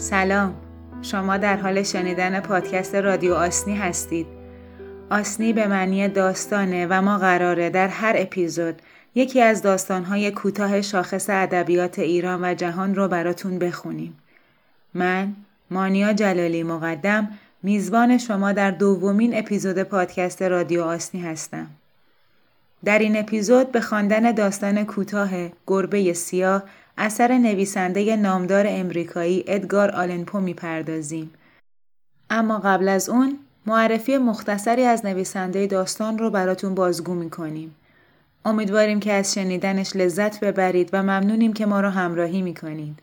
سلام. شما در حال شنیدن پادکست رادیو آسنی هستید. آسنی به معنی داستانه و ما قراره در هر اپیزود یکی از داستانهای کوتاه شاخص ادبیات ایران و جهان رو براتون بخونیم. من مانیا جلالی مقدم میزبان شما در دومین اپیزود پادکست رادیو آسنی هستم. در این اپیزود به خواندن داستان کوتاه گربه سیاه اثر نویسنده نامدار امریکایی ادگار آلنپو می‌پردازیم. اما قبل از اون معرفی مختصری از نویسنده داستان رو براتون بازگو می‌کنیم. امیدواریم که از شنیدنش لذت ببرید و ممنونیم که ما رو همراهی می‌کنید.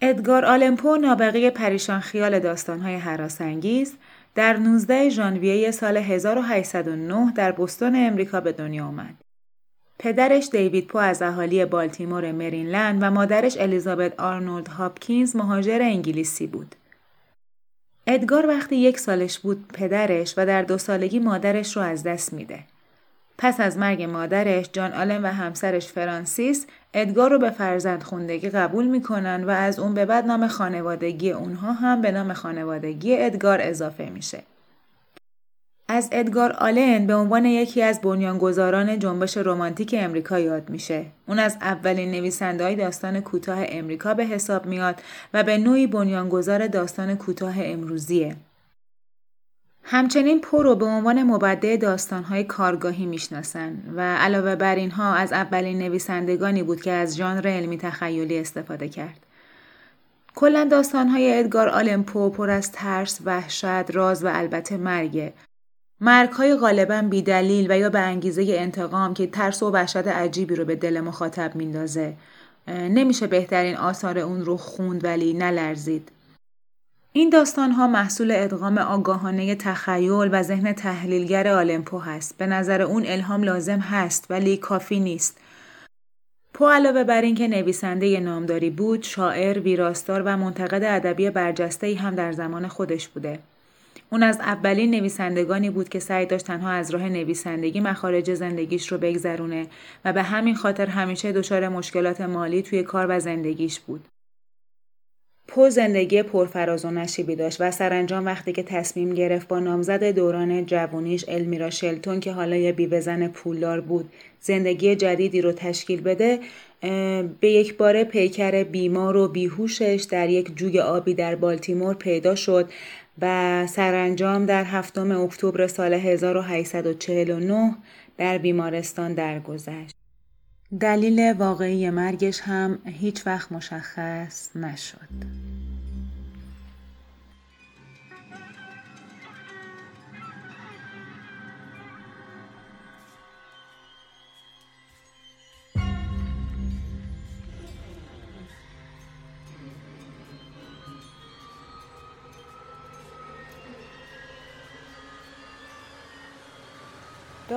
ادگار آلمپو نابغه پریشان خیال داستانهای حراسانگیز در 19 ژانویه سال 1809 در بوستون امریکا به دنیا آمد. پدرش دیوید پو از اهالی بالتیمور مرینلند و مادرش الیزابت آرنولد هاپکینز مهاجر انگلیسی بود. ادگار وقتی یک سالش بود پدرش و در دو سالگی مادرش رو از دست میده. پس از مرگ مادرش جان آلن و همسرش فرانسیس ادگار رو به فرزند خوندگی قبول می‌کنن و از اون به بعد نام خانوادگی اونها هم به نام خانوادگی ادگار اضافه میشه. از ادگار آلن به عنوان یکی از بنیانگذاران جنبش رمانتیک امریکا یاد میشه. اون از اولین نویسنده های داستان کوتاه امریکا به حساب میاد و به نوعی بنیانگذار داستان کوتاه امروزیه. همچنین پو رو به عنوان مبدع داستانهای کارگاهی می‌شناسن و علاوه بر اینها از اولین نویسندگانی بود که از ژانر علمی تخیلی استفاده کرد. کلا داستانهای ادگار آلن پو پر از ترس، وحشت، راز و البته مرگه. مرگهای غالبا بیدلیل و یا به انگیزه انتقام که ترس و وحشت عجیبی رو به دل مخاطب میندازه. نمیشه بهترین آثار اون رو خوند ولی نلرزید. این داستان ها محصول ادغام آگاهانه تخیل و ذهن تحلیلگر آلمپو هست. به نظر اون الهام لازم هست ولی کافی نیست. پو علاوه بر اینکه نویسنده نامداری بود، شاعر، ویراستار و منتقد ادبی برجسته هم در زمان خودش بوده. اون از اولین نویسندگانی بود که سعی داشت تنها از راه نویسندگی مخارج زندگیش رو بگذرونه و به همین خاطر همیشه دچار مشکلات مالی توی کار و زندگیش بود. پو زندگی پرفراز و نشیبی داشت و سرانجام وقتی که تصمیم گرفت با نامزد دوران جوانیش المیرا شلتون که حالا یه بیوهزن پولدار بود زندگی جدیدی رو تشکیل بده به یک بار پیکر بیمار و بیهوشش در یک جوی آبی در بالتیمور پیدا شد و سرانجام در هفتم اکتبر سال 1849 در بیمارستان درگذشت. دلیل واقعی مرگش هم هیچ وقت مشخص نشد.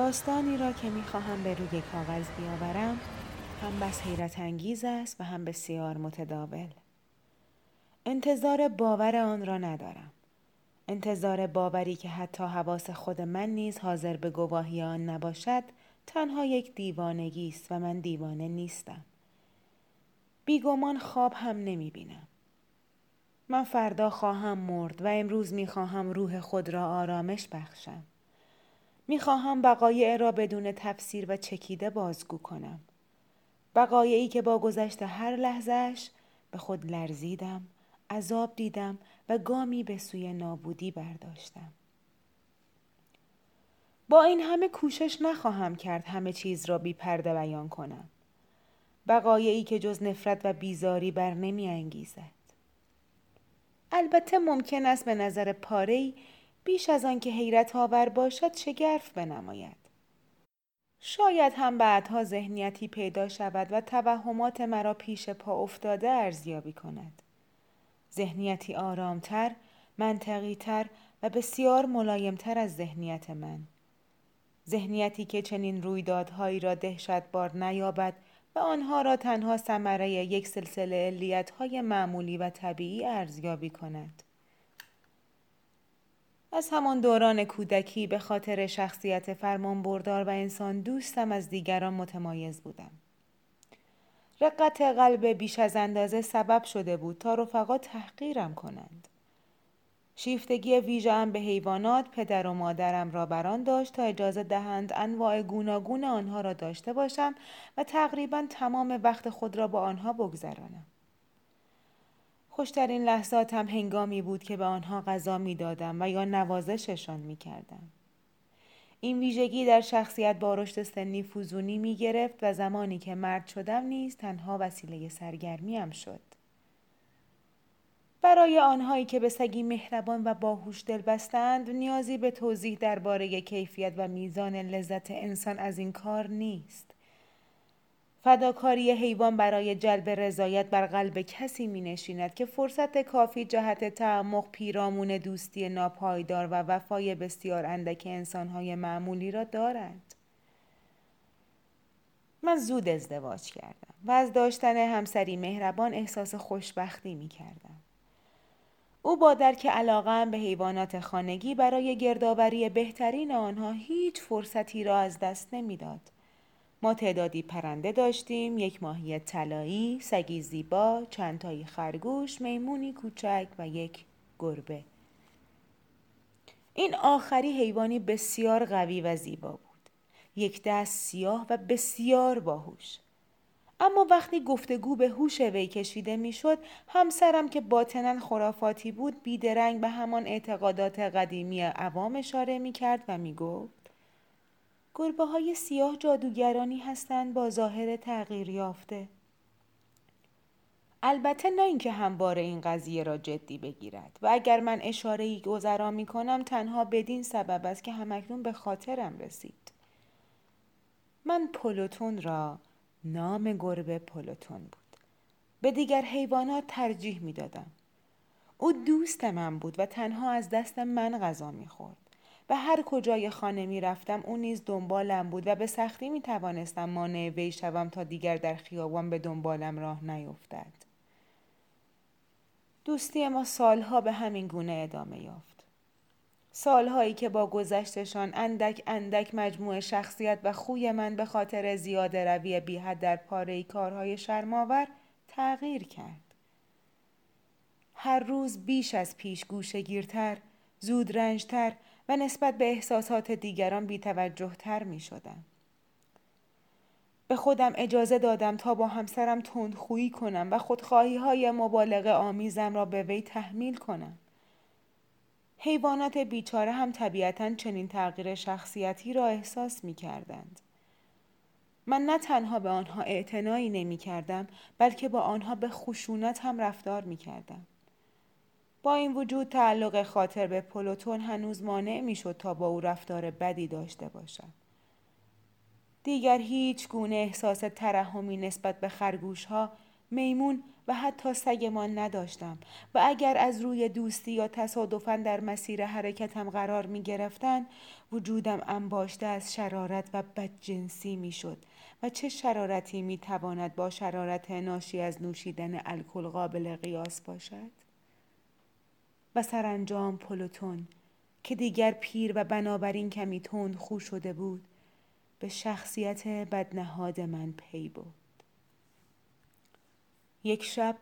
داستانی را که می‌خواهم به روی کاغذ بیاورم هم بس حیرت انگیز است و هم بسیار متداول. انتظار باور آن را ندارم. انتظار باوری که حتی حواس خود من نیز حاضر به گواهی آن نباشد تنها یک دیوانگی است و من دیوانه نیستم. بیگمان خواب هم نمی بینم. من فردا خواهم مرد و امروز می خواهم روح خود را آرامش بخشم. می‌خواهم بقایع را بدون تفسیر و چکیده بازگو کنم. بقایعی که با گذشت هر لحظهش به خود لرزیدم، عذاب دیدم و گامی به سوی نابودی برداشتم. با این همه کوشش نخواهم کرد همه چیز را بی پرده بیان کنم. بقایعی که جز نفرت و بیزاری بر نمی انگیزد. البته ممکن است به نظر پارهی بیش از آن که حیرت آور باشد شگرف بنماید. شاید هم بعدها ذهنیتی پیدا شود و توهمات مرا پیش پا افتاده ارزیابی کند. ذهنیتی آرامتر، منطقیتر و بسیار ملایمتر از ذهنیت من. ذهنیتی که چنین رویدادهایی را دهشتبار نیابد و آنها را تنها ثمره یک سلسله علیتهای معمولی و طبیعی ارزیابی کند. از همان دوران کودکی به خاطر شخصیت فرمان بردار و انسان دوستم از دیگران متمایز بودم. رقت قلب بیش از اندازه سبب شده بود تا رفقا تحقیرم کنند. شیفتگی ویژهام به حیوانات پدر و مادرم را بران داشت تا اجازه دهند انواع گوناگون آنها را داشته باشم و تقریبا تمام وقت خود را با آنها بگذرانم. خوشترین لحظاتم هنگامی بود که به آنها غذا می دادم و یا نوازششان می کردم. این ویژگی در شخصیت با رشد سنی فوزونی می گرفت و زمانی که مرد شدم نیز تنها وسیله سرگرمیم شد. برای آنهایی که به سگی مهربان و باهوش دل بستند نیازی به توضیح درباره کیفیت و میزان لذت انسان از این کار نیست. فداکاری حیوان برای جلب رضایت بر قلب کسی می نشیند که فرصت کافی جهت تعمق پیرامون دوستی ناپایدار و وفای بسیار اندک انسانهای معمولی را دارد. من زود ازدواج کردم و از داشتن همسری مهربان احساس خوشبختی می کردم. او با درک علاقه به حیوانات خانگی برای گردآوری بهترین آنها هیچ فرصتی را از دست نمی‌داد. ما تعدادی پرنده داشتیم یک ماهی طلایی سگی زیبا چند تایی خرگوش میمونی کوچک و یک گربه. این آخری حیوانی بسیار قوی و زیبا بود. یک دست سیاه و بسیار باهوش. اما وقتی گفتگو به هوش وی کشیده می‌شد همسرم که باطنا خرافاتی بود بیدرنگ به همان اعتقادات قدیمی عوام اشاره می کرد و می گفت گربه های سیاه جادوگرانی هستند با ظاهر تغییر یافته. البته نه اینکه همواره این قضیه را جدی بگیرد و اگر من اشاره ای گذرا می کنم تنها بدین سبب است که همکنون به خاطرم رسید. من پلوتون را نام گربه پلوتون بود. به دیگر حیوانات ترجیح می دادم. او دوست من بود و تنها از دست من غذا می خورد. و هر کجای خانه می رفتم او نیز دنبالم بود و به سختی می توانستم مانع وی شوم تا دیگر در خیابان به دنبالم راه نیفتد. دوستی ما سالها به همین گونه ادامه یافت. سالهایی که با گذشتشان اندک اندک مجموع شخصیت و خوی من به خاطر زیاده روی بی حد در پاره کارهای شرماور تغییر کرد. هر روز بیش از پیش گوشگیرتر، زود رنجتر و نسبت به احساسات دیگران بیتوجه تر می شدم. به خودم اجازه دادم تا با همسرم تندخویی کنم و خودخواهی های مبالغه آمیزم را به وی تحمیل کنم. حیوانات بیچاره هم طبیعتا چنین تغییر شخصیتی را احساس می کردند. من نه تنها به آنها اعتنایی نمی کردم بلکه با آنها به خشونت هم رفتار می کردم. با این وجود تعلق خاطر به پلوتون هنوز مانع می‌شد تا با او رفتار بدی داشته باشم. دیگر هیچ گونه احساس ترحمی نسبت به خرگوش ها، میمون و حتی سگمان نداشتم و اگر از روی دوستی یا تصادفا در مسیر حرکتم قرار می گرفتن وجودم انباشته از شرارت و بدجنسی می شد و چه شرارتی می تواند با شرارت ناشی از نوشیدن الکل قابل قیاس باشد؟ و سرانجام پلوتون که دیگر پیر و بنابراین کمی تند خو شده بود به شخصیت بدنهاد من پی بود یک شب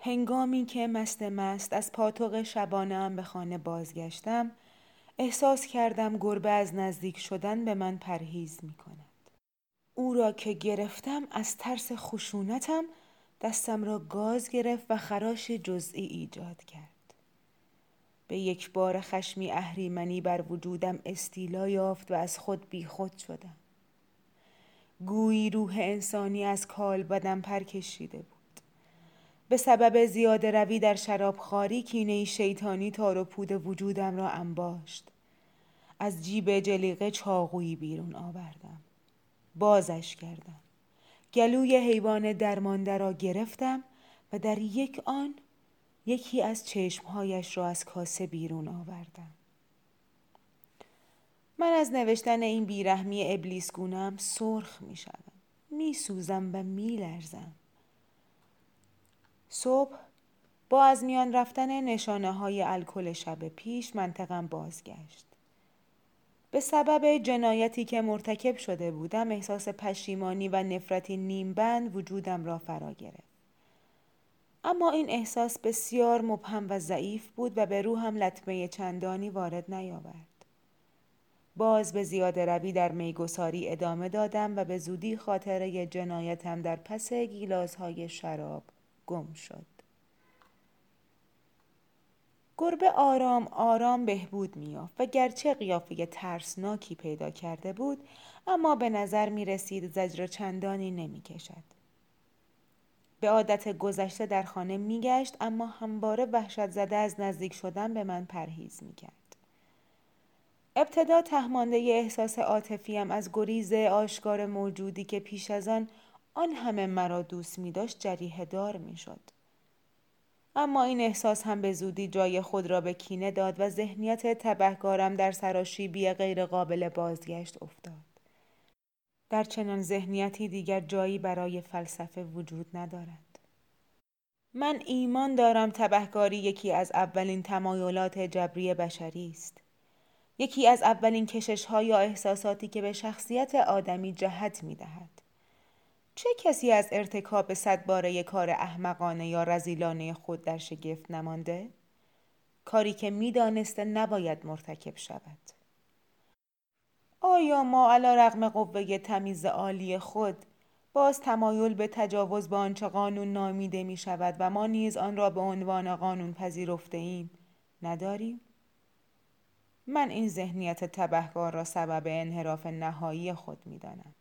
هنگامی که مست مست از پاتوق شبانه به خانه بازگشتم احساس کردم گربه از نزدیک شدن به من پرهیز می کند. او را که گرفتم از ترس خشونتم دستم را گاز گرفت و خراش جزئی ایجاد کرد. به یک بار خشمی اهریمنی بر وجودم استیلا یافت و از خود بیخود شدم. گویی روح انسانی از کال بدم پر کشیده بود. به سبب زیاده روی در شرابخواری کینه شیطانی تار و پود وجودم را انباشت. از جیب جلیقه چاقویی بیرون آوردم. بازش کردم. گلوی حیوان درمانده را گرفتم و در یک آن یکی از چشمهایش را از کاسه بیرون آوردم. من از نوشتن این بیرحمی ابلیس گونم سرخ می شدم. می سوزم و می لرزم. صبح با از میان رفتن نشانه های الکل شب پیش منطقم بازگشت. به سبب جنایتی که مرتکب شده بودم احساس پشیمانی و نفرتی نیمبند وجودم را فرا گرفت. اما این احساس بسیار مبهم و ضعیف بود و به روحم لطمه چندانی وارد نیاورد. باز به زیاده روی در میگساری ادامه دادم و به زودی خاطره جنایتم در پس گیلاس های شراب گم شد. گربه آرام آرام بهبود میافت و گرچه قیافه ترسناکی پیدا کرده بود اما به نظر می رسید زجر چندانی نمی کشد. به عادت گذشته در خانه می گشت اما همواره وحشت زده از نزدیک شدن به من پرهیز می کرد. ابتدا تهمانده احساس عاطفیم از گریز آشکار موجودی که پیش از آن آن همه مرا دوست می داشت جریه دار می شد. اما این احساس هم به زودی جای خود را به کینه داد و ذهنیت تبهکارم در سراشیبی غیرقابل بازگشت افتاد. در چنان ذهنیتی دیگر جایی برای فلسفه وجود ندارد. من ایمان دارم تبهکاری یکی از اولین تمایلات جبری بشری است. یکی از اولین کشش ها یا احساساتی که به شخصیت آدمی جهت می دهد. چه کسی از ارتکاب صد باره کار احمقانه یا رزیلانه خود در شگفت نمانده؟ کاری که می‌دانسته نباید مرتکب شود. آیا ما علا رقم قوه تمیز عالی خود باز تمایل به تجاوز به آنچه قانون نامیده می شود و ما نیز آن را به عنوان قانون پذیرفته ایم نداریم؟ من این ذهنیت تبهکار را سبب انحراف نهایی خود می دانم.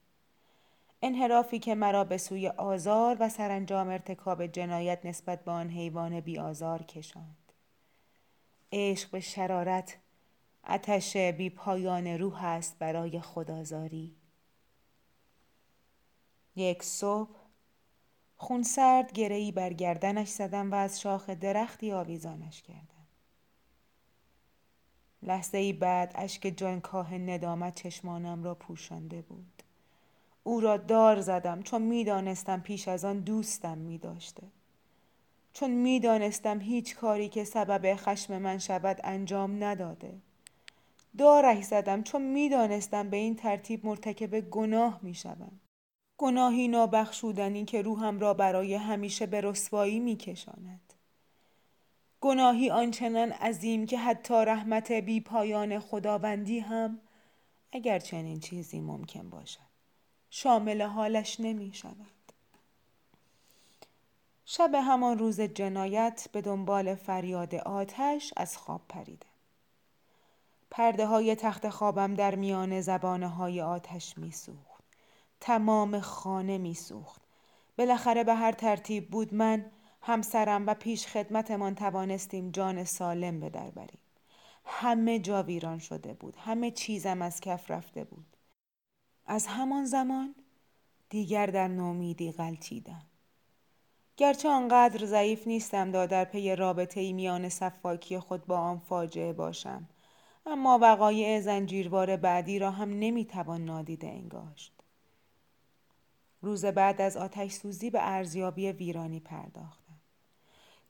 انحرافی که مرا به سوی آزار و سرانجام ارتکاب جنایت نسبت به آن حیوان بی آزار کشاند. عشق به شرارت اتش بی پایان روح است برای خدازاری. یک صبح خونسرد گرهی بر گردنش زدم و از شاخ درختی آویزانش کردم. لحظه ای بعد اشک جانکاه ندامت چشمانم را پوشانده بود. او را دار زدم چون می‌دانستم پیش از آن دوستم می داشته. چون می‌دانستم هیچ کاری که سبب خشم من شود انجام نداده. دارش زدم چون می‌دانستم به این ترتیب مرتکب گناه می شدم. گناهی نابخشودنی که روحم را برای همیشه به رسوایی می کشاند. گناهی آنچنان عظیم که حتی رحمت بی پایان خداوندی هم اگر چنین چیزی ممکن باشد. شامل حالش نمی شود. شب همان روز جنایت به دنبال فریاد آتش از خواب پریدم. پرده های تخت خوابم در میان زبانه های آتش می سوخت. تمام خانه می سوخت. بالاخره به هر ترتیب بود من همسرم و پیش خدمتمان توانستیم جان سالم به در بریم. همه جا ویران شده بود. همه چیزم از کف رفته بود. از همان زمان دیگر در نومیدی غلطیدم گرچه آنقدر ضعیف نیستم دا در پی رابطه ای میان صفاکی خود با آن فاجعه باشم اما وقایع زنجیروار بعدی را هم نمی‌توان نادیده انگاشت روز بعد از آتش سوزی به ارزیابی ویرانی پرداختم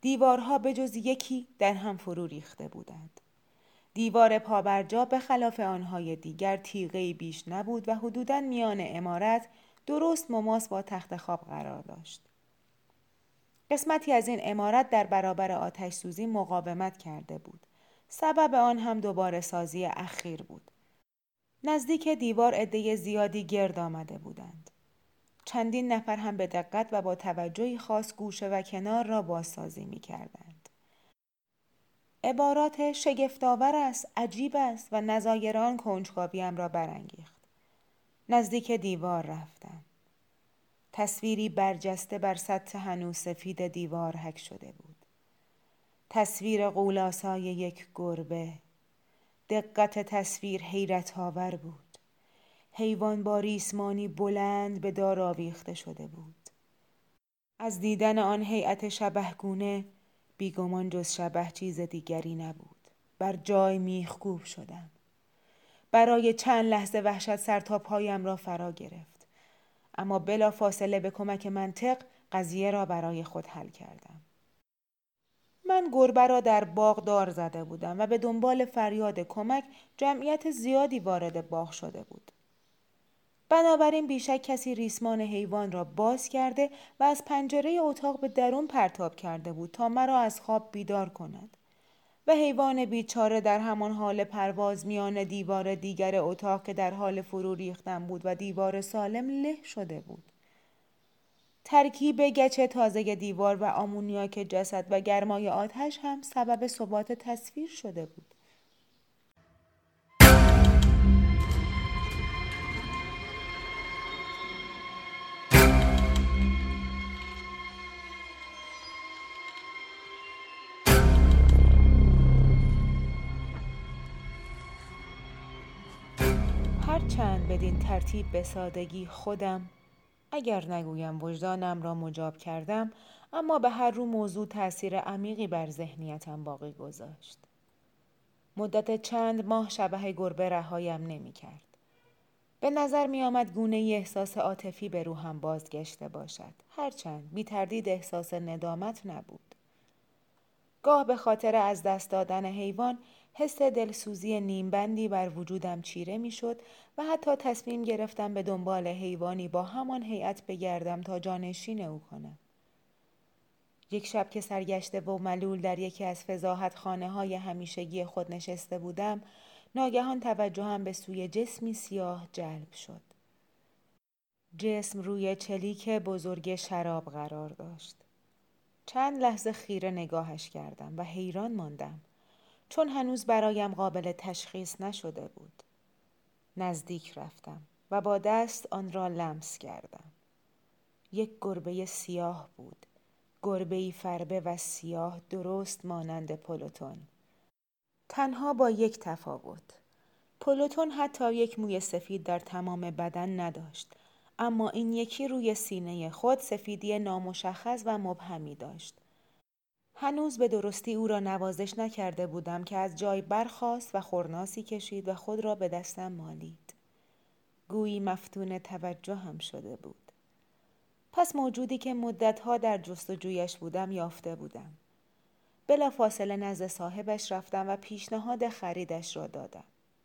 دیوارها به جز یکی در هم فرو ریخته بودند دیوار پابرجا به خلاف آنهای دیگر تیغه بیش نبود و حدودا میان امارت درست مماس با تخت خواب قرار داشت. قسمتی از این امارت در برابر آتش سوزی مقاومت کرده بود. سبب آن هم دوباره سازی اخیر بود. نزدیک دیوار عده زیادی گرد آمده بودند. چندین نفر هم به دقت و با توجهی خاص گوشه و کنار را بازسازی می کردند. عبارات شگفتآور است عجیب است و نظایران کنجکاویم را برانگیخت نزدیک دیوار رفتم تصویری برجسته بر سطح هنوز سفید دیوار حک شده بود تصویر قولاسای یک گربه. دقت تصویر حیرت آور بود. حیوان با ریسمانی بلند به دار آویخته شده بود. از دیدن آن هیئت شبهگونه بیگمان جز شبه چیز دیگری نبود. بر جای میخکوب شدم. برای چند لحظه وحشت سر تا پایم را فرا گرفت. اما بلا فاصله به کمک منطق قضیه را برای خود حل کردم. من گربه را در باغ دار زده بودم و به دنبال فریاد کمک جمعیت زیادی وارد باغ شده بود. بنابراین بیشک کسی ریسمان حیوان را باز کرده و از پنجره اتاق به درون پرتاب کرده بود تا مرا از خواب بیدار کند. و حیوان بیچاره در همان حال پرواز میان دیوار دیگر اتاق که در حال فرو ریختن بود و دیوار سالم له شده بود. ترکیب گچ تازه دیوار و آمونیاک جسد و گرمای آتش هم سبب ثبات تصویر شده بود. هرچند بدین ترتیب به سادگی خودم اگر نگویم وجدانم را مجاب کردم اما به هر رو موضوع تاثیر عمیقی بر ذهنیتم باقی گذاشت مدت چند ماه شبه گربه رهایم نمی کرد. به نظر می آمد گونه ای احساس عاطفی به روحم بازگشته باشد. هرچند بی تردید احساس ندامت نبود. گاه به خاطر از دست دادن حیوان حس دلسوزی نیمبندی بر وجودم چیره می‌شد و حتی تصمیم گرفتم به دنبال حیوانی با همان هیئت بگردم تا جانشین او کنم. یک شب که سرگشته و ملول در یکی از فضاحت خانه های همیشگی خود نشسته بودم ناگهان توجهم به سوی جسمی سیاه جلب شد. جسم روی چلیک بزرگ شراب قرار داشت. چند لحظه خیره نگاهش کردم و حیران ماندم. چون هنوز برایم قابل تشخیص نشده بود. نزدیک رفتم و با دست آن را لمس کردم. یک گربه سیاه بود. گربه فربه و سیاه درست مانند پلوتون. تنها با یک تفاوت. پلوتون حتی یک موی سفید در تمام بدن نداشت اما این یکی روی سینه خود سفیدی نامشخص و مبهمی داشت هنوز به درستی او را نوازش نکرده بودم که از جای برخاست و خورناسی کشید و خود را به دستم مالید. گویی مفتون توجه هم شده بود. پس موجودی که مدتها در جستجویش بودم یافته بودم. بلا فاصله نزد صاحبش رفتم و پیشنهاد خریدش را دادم.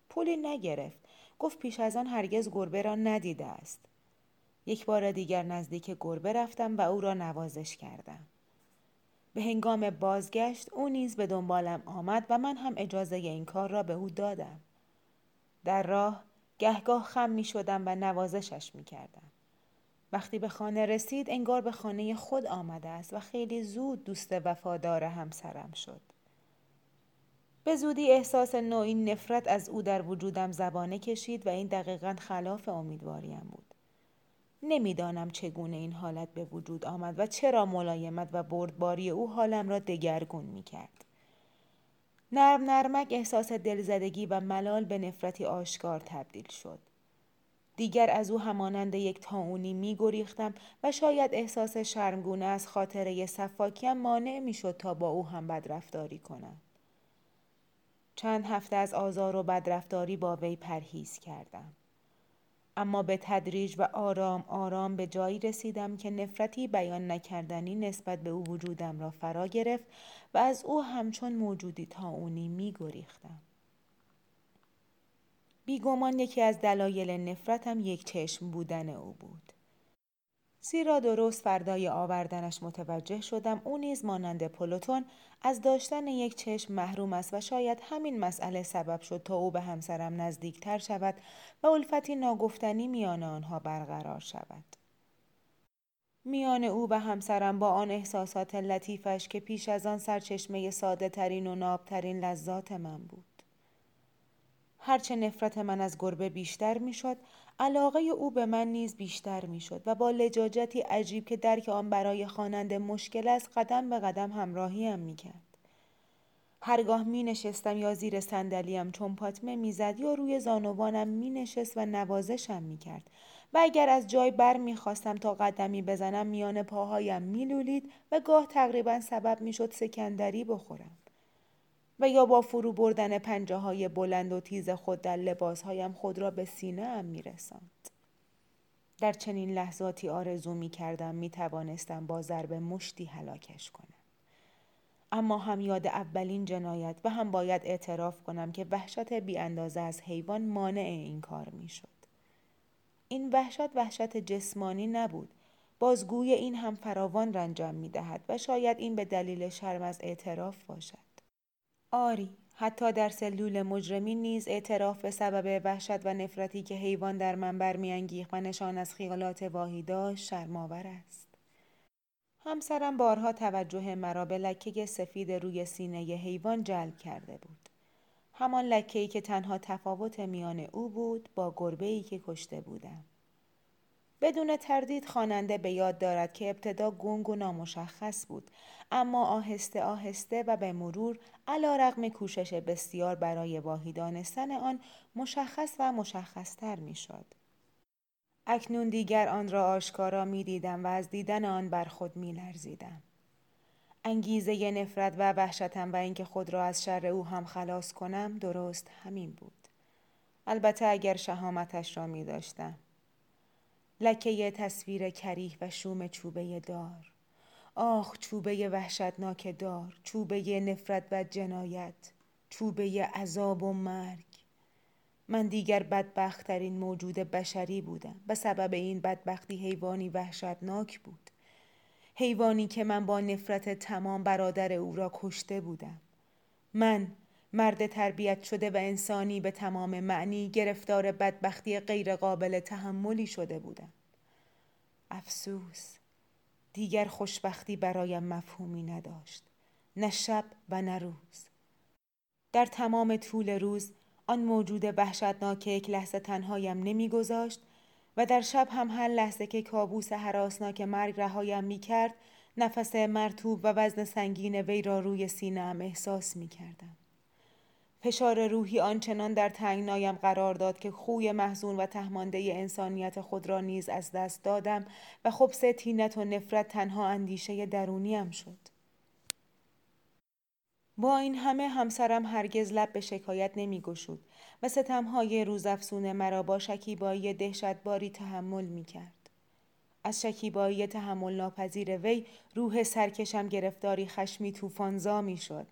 پولی نگرفت. گفت پیش از آن هرگز گربه را ندیده است. یک بار دیگر نزدیک گربه رفتم و او را نوازش کردم. به هنگام بازگشت او نیز به دنبالم آمد و من هم اجازه این کار را به او دادم. در راه گهگاه خم می شدم و نوازشش می کردم. وقتی به خانه رسید انگار به خانه خود آمده است و خیلی زود دوست وفادار همسرم شد. به زودی احساس نوعی نفرت از او در وجودم زبانه کشید و این دقیقا خلاف امیدواریم بود. نمی‌دانم چگونه این حالت به وجود آمد و چرا ملایمت و بردباری او حالم را دگرگون می کرد. نرم نرمک احساس دلزدگی و ملال به نفرتی آشکار تبدیل شد. دیگر از او همانند یک تاونی می گریختم و شاید احساس شرمگونه از خاطره صفاکیم مانع می شد تا با او هم بدرفتاری کنم. چند هفته از آزار و بدرفتاری با وی پرهیز کردم. اما به تدریج و آرام آرام به جایی رسیدم که نفرتی بیان نکردنی نسبت به او وجودم را فرا گرفت و از او همچون موجودی تا اونی می گریختم. بیگمان یکی از دلایل نفرتم یک چشم بودن او بود. زیرا درست فردای آوردنش متوجه شدم او نیز مانند پلوتون از داشتن یک چشم محروم است و شاید همین مسئله سبب شد تا او به همسرم نزدیکتر شود و الفتی ناگفتنی میان آنها برقرار شود. میان او و همسرم با آن احساسات لطیفش که پیش از آن سرچشمه ساده ترین و نابترین لذات من بود. هرچه نفرت من از گربه بیشتر می‌شد علاقه او به من نیز بیشتر می‌شد و با لجاجتی عجیب که درک آن برای خواننده مشکل است قدم به قدم همراهیم می‌کرد هرگاه می نشستم یا زیر صندلیم چون پاتمه می‌زد یا روی زانوانم می نشست و نوازشم می کرد و اگر از جای بر می خواستم تا قدمی بزنم میان پاهایم می لولید و گاه تقریبا سبب می شد سکندری بخورم. و یا با فرو بردن پنجه های بلند و تیز خود در لباسهایم خود را به سینه ام می رسند. در چنین لحظاتی آرزو می کردم می توانستم با ضرب مشتی هلاکش کنم. اما هم یاد اولین جنایت و هم باید اعتراف کنم که وحشت بی اندازه از حیوان مانع این کار می شد. این وحشت وحشت جسمانی نبود. بازگوی این هم فراوان رنجم می دهد و شاید این به دلیل شرم از اعتراف باشد. آری، حتی در سلول مجرمین نیز اعتراف به سبب وحشت و نفرتی که حیوان در من برمیانگیخت و نشان از خیالات واهی داشت شرمآور است. همسرم بارها توجه مرا به لکه سفید روی سینه حیوان جلب کرده بود. همان لکه که تنها تفاوت میان او بود با گربه ای که کشته بودم. بدون تردید خواننده به یاد دارد که ابتدا گنگ و نامشخص بود اما آهسته آهسته و به مرور علا رقم کوشش بسیار برای واهی دانستن آن مشخص و مشخصتر می شد. اکنون دیگر آن را آشکارا می دیدم و از دیدن آن بر خود می لرزیدم. انگیزه نفرت و وحشتم و اینکه خود را از شر او هم خلاص کنم درست همین بود. البته اگر شهامتش را می داشتم. لکه تصویر کریه و شوم چوبه دار. آخ چوبه وحشتناک دار. چوبه نفرت و جنایت. چوبه عذاب و مرگ. من دیگر بدبختترین موجود بشری بودم به سبب این بدبختی حیوانی وحشتناک بود حیوانی که من با نفرت تمام برادر او را کشته بودم من مرد تربیت شده و انسانی به تمام معنی گرفتار بدبختی غیرقابل تحملی شده بودم افسوس دیگر خوشبختی برایم مفهومی نداشت نه شب و نه روز در تمام طول روز آن موجود وحشتناک یک لحظه تنهایم نمیگذاشت و در شب هم هر لحظه که کابوس حراسناک مرگ رهایم می کرد نفس مرتوب و وزن سنگین وی را روی سینهام احساس می کردم. فشار روحی آنچنان در تنگنایم قرار داد که خوی محزون و تهمانده انسانیت خود را نیز از دست دادم و خبس تینت و نفرت تنها اندیشه درونیم شد. با این همه همسرم هرگز لب به شکایت نمی گشود و ستمهای روزافزون مرا با شکیبایی دهشتباری تحمل می کرد. از شکیبایی تحمل ناپذیر وی روح سرکشم گرفتاری خشمی توفانزا می شد.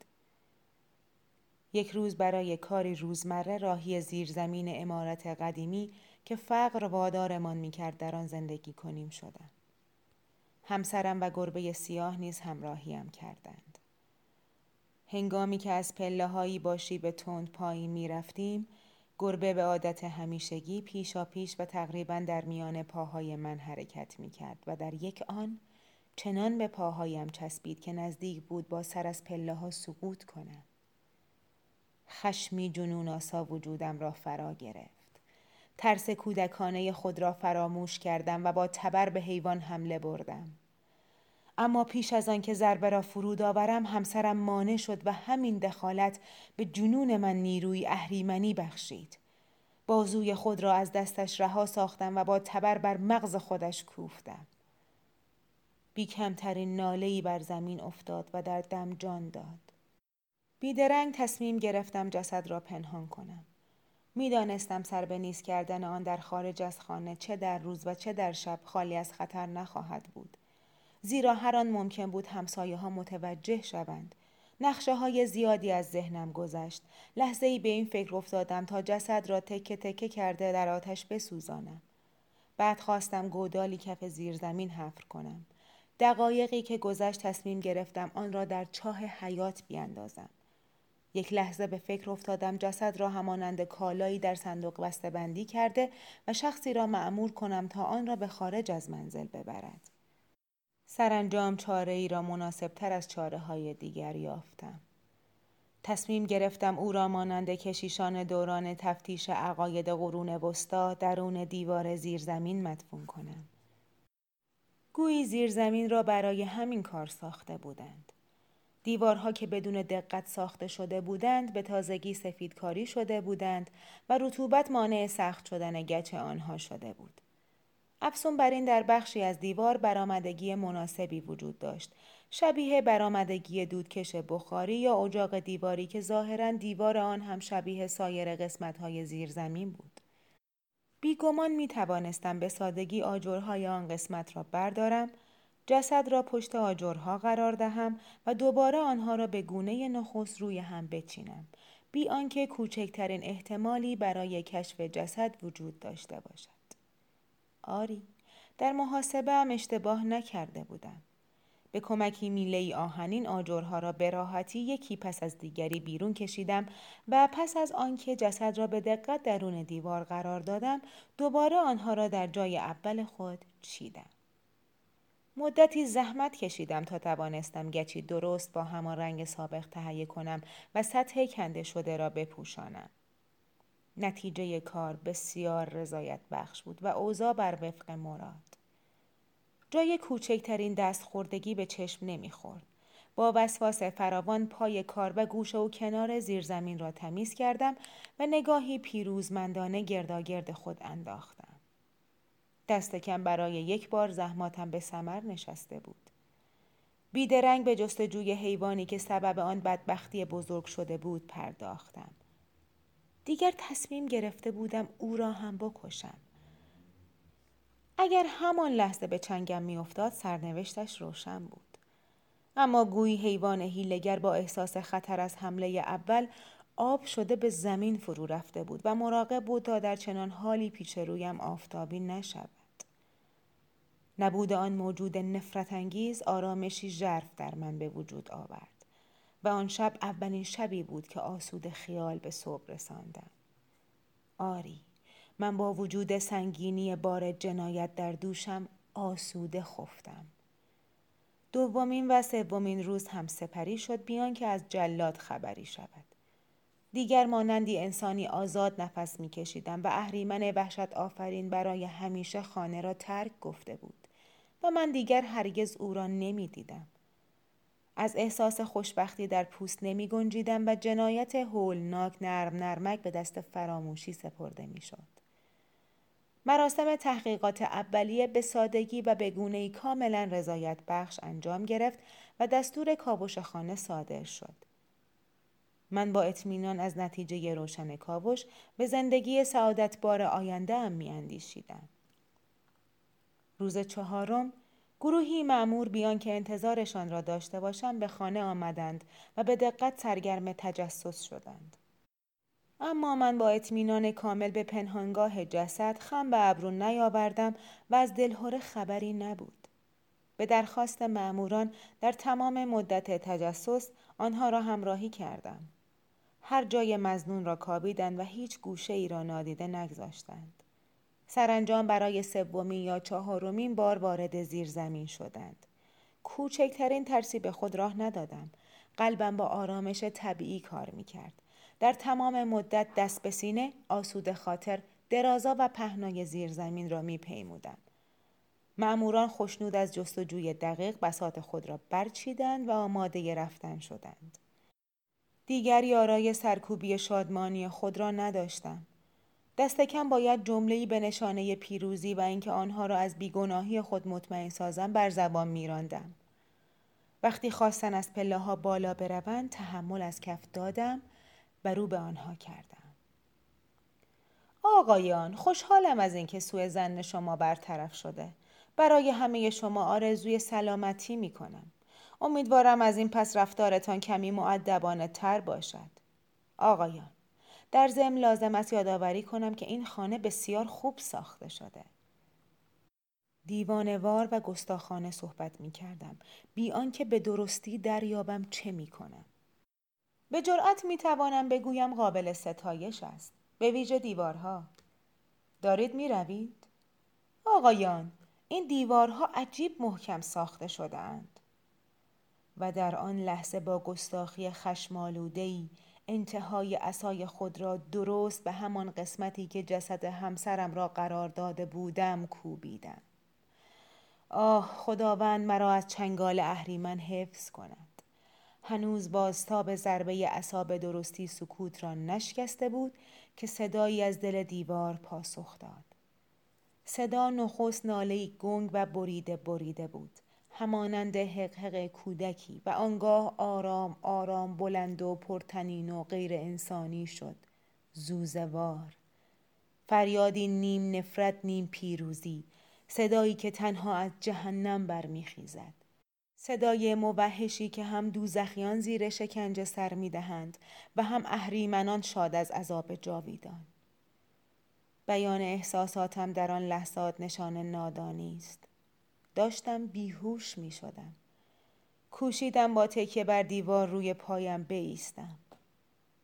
یک روز برای کاری روزمره راهی زیرزمین امارت قدیمی که فقر وادارمان می کرد در آن زندگی کنیم شدم. همسرم و گربه سیاه نیز همراهیم کردند. هنگامی که از پله هایی باشی به تند پایین می رفتیم گربه به عادت همیشگی پیشا پیش و تقریبا در میان پاهای من حرکت می کرد و در یک آن چنان به پاهایم چسبید که نزدیک بود با سر از پله ها سقوط کنم. خشمی جنون آسا وجودم را فرا گرفت. ترس کودکانه خود را فراموش کردم و با تبر به حیوان حمله بردم. اما پیش از آن که ضربه را فرود آورم همسرم مانع شد و همین دخالت به جنون من نیروی اهریمنی بخشید بازوی خود را از دستش رها ساختم و با تبر بر مغز خودش کوفتم بی کمترین نالهی بر زمین افتاد و در دم جان داد بیدرنگ تصمیم گرفتم جسد را پنهان کنم می‌دانستم سر به نیست کردن آن در خارج از خانه چه در روز و چه در شب خالی از خطر نخواهد بود زیرا هر آن ممکن بود همسایه ها متوجه شوند. نقشه های زیادی از ذهنم گذشت. لحظه ای به این فکر افتادم تا جسد را تکه تکه کرده در آتش بسوزانم. بعد خواستم گودالی کف زیر زمین حفر کنم. دقایقی که گذشت تصمیم گرفتم آن را در چاه حیات بیاندازم. یک لحظه به فکر افتادم جسد را همانند کالایی در صندوق بسته بندی کرده و شخصی را معمور کنم تا آن را به خارج از منزل ببرد. سرانجام چاره ای را مناسب تر از چاره های دیگر یافتم. تصمیم گرفتم او را مانند کشیشان دوران تفتیش عقاید قرون وسطا درون دیوار زیرزمین مدفون کنم. گویی زیرزمین را برای همین کار ساخته بودند. دیوارها که بدون دقت ساخته شده بودند به تازگی سفیدکاری شده بودند و رطوبت مانع سخت شدن گچ آنها شده بود. افسون بر این در بخشی از دیوار برآمدگی مناسبی وجود داشت شبیه برآمدگی دودکش بخاری یا اجاق دیواری که ظاهرا دیوار آن هم شبیه سایر قسمت‌های زیرزمین بود بیگمان می توانستم به سادگی آجرهای آن قسمت را بردارم جسد را پشت آجرها قرار دهم و دوباره آنها را به گونه نخست روی هم بچینم. بی آنکه کوچکترین احتمالی برای کشف جسد وجود داشته باشد. آری در محاسبه هم اشتباه نکرده بودم. به کمکی میله آهنین آجرها را به راحتی یکی پس از دیگری بیرون کشیدم و پس از آنکه جسد را به دقت درون دیوار قرار دادم دوباره آنها را در جای اول خود چیدم. مدتی زحمت کشیدم تا توانستم گچی درست با همان رنگ سابق تهیه کنم و سطح کنده شده را بپوشانم. نتیجه کار بسیار رضایت بخش بود و اوضاع بر وفق مراد. جای کوچکترین دست خوردگی به چشم نمی‌خورد. با وسواس فراوان پای کار و گوشه و کنار زیرزمین را تمیز کردم و نگاهی پیروزمندانه گرداگرد خود انداختم. دست کم برای یک بار زحماتم به سمر نشسته بود. بیدرنگ به جستجوی حیوانی که سبب آن بدبختی بزرگ شده بود پرداختم. دیگر تصمیم گرفته بودم او را هم بکشم. اگر همان لحظه به چنگم میافتاد سرنوشتش روشن بود. اما گویی حیوان هیلگر با احساس خطر از حمله اول آب شده به زمین فرو رفته بود و مراقب بود تا در چنان حالی پیش رویم آفتابی نشود. نبود آن موجود نفرت انگیز آرامشی ژرف در من به وجود آورد و آن شب اولین شبی بود که آسود خیال به صبح رساندم. آری من با وجود سنگینی بار جنایت در دوشم آسوده خفتم. دومین و سومین روز هم سپری شد بیان که از جلاد خبری شود. دیگر مانندی انسانی آزاد نفس میکشیدم و اهریمن وحشت آفرین برای همیشه خانه را ترک گفته بود. و من دیگر هرگز او را نمی دیدم. از احساس خوشبختی در پوست نمی گنجیدم و جنایت هولناک نرم نرمک به دست فراموشی سپرده می شد. مراسم تحقیقات اولیه به سادگی و به گونه کاملا رضایت بخش انجام گرفت و دستور کاوش خانه صادر شد. من با اطمینان از نتیجه روشن کاوش به زندگی سعادتبار آینده هم می اندیشیدم. روز چهارم گروهی معمور بیان که انتظارشان را داشته باشم به خانه آمدند و به دقت سرگرم تجسس شدند. اما من با اطمینان کامل به پنهانگاه جسد خم به ابرو نیاوردم و از دلهوره خبری نبود. به درخواست معموران در تمام مدت تجسس آنها را همراهی کردم. هر جای مزنون را کابیدند و هیچ گوشه ای را نادیده نگذاشتند. سرانجام برای سومین یا چهارمین بار وارد زیر زمین شدند. کوچکترین ترسی به خود راه ندادم. قلبم با آرامش طبیعی کار می کرد. در تمام مدت دست به سینه آسود خاطر درازا و پهنای زیر زمین را می پیمودم. معموران خوشنود از جستجوی دقیق بسات خود را برچیدند و آماده رفتن شدند. دیگر یارای سرکوبی شادمانی خود را نداشتم. دست کم باید جمله‌ای به نشانه پیروزی و اینکه آنها را از بیگناهی خود مطمئن سازم بر زبان میراندم. وقتی خواستن از پله ها بالا بروند تحمل از کف دادم و رو به آنها کردم. آقایان خوشحالم از اینکه سوء زن شما برطرف شده. برای همه شما آرزوی سلامتی می کنم. امیدوارم از این پس رفتارتان کمی معدبانه تر باشد. آقایان در ضمن لازم است یادآوری کنم که این خانه بسیار خوب ساخته شده. دیوانوار و گستاخانه صحبت می کردم بی آنکه به درستی دریابم چه می کنم. به جرأت می توانم بگویم قابل ستایش است. به ویژه دیوارها. دارید می روید؟ آقایان این دیوارها عجیب محکم ساخته شده اند. و در آن لحظه با گستاخی خشمالودهی انتهای اسای خود را درست به همان قسمتی که جسد همسرم را قرار داده بودم کوبیدم. آه خداوند مرا از چنگال اهریمن حفظ کند. هنوز بازتاب ضربه عصا به درستی سکوت را نشکسته بود که صدایی از دل دیوار پاسخ داد. صدا نخست ناله گنگ و بریده بریده بود. همانند حقحق کودکی و آنگاه آرام آرام بلند و پرتنین و غیر انسانی شد. زوزوار. فریادی نیم نفرت نیم پیروزی. صدایی که تنها از جهنم برمیخیزد. صدای موحشی که هم دوزخیان زیر شکنجه سر می‌دهند و هم اهریمنان شاد از عذاب جاویدان. بیان احساساتم در آن لحظات نشان نادانی است. داشتم بیهوش می شدم کوشیدم با تکیه بر دیوار روی پایم بیستم.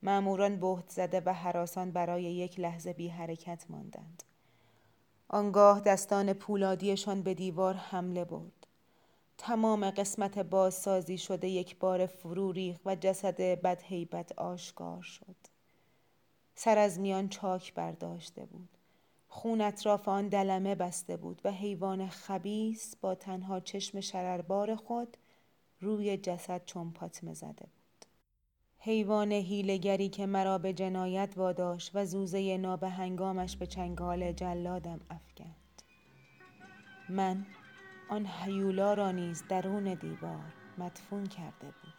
معموران بهت زده و حراسان برای یک لحظه بی حرکت ماندند. آنگاه دستان پولادیشان به دیوار حمله برد. تمام قسمت بازسازی شده یک بار فرو ریخت و جسد بدهیبت آشکار شد. سر از میان چاک برداشته بود. خون اطراف آن دلمه بسته بود و حیوان خبیس با تنها چشم شرربار خود روی جسد چنپاتمه زده بود. حیوان هیلگری که مرا به جنایت واداشت و زوزه نابهنگامش به چنگال جلادم افکند. من آن حیولا را نیز درون دیوار مدفون کرده بود.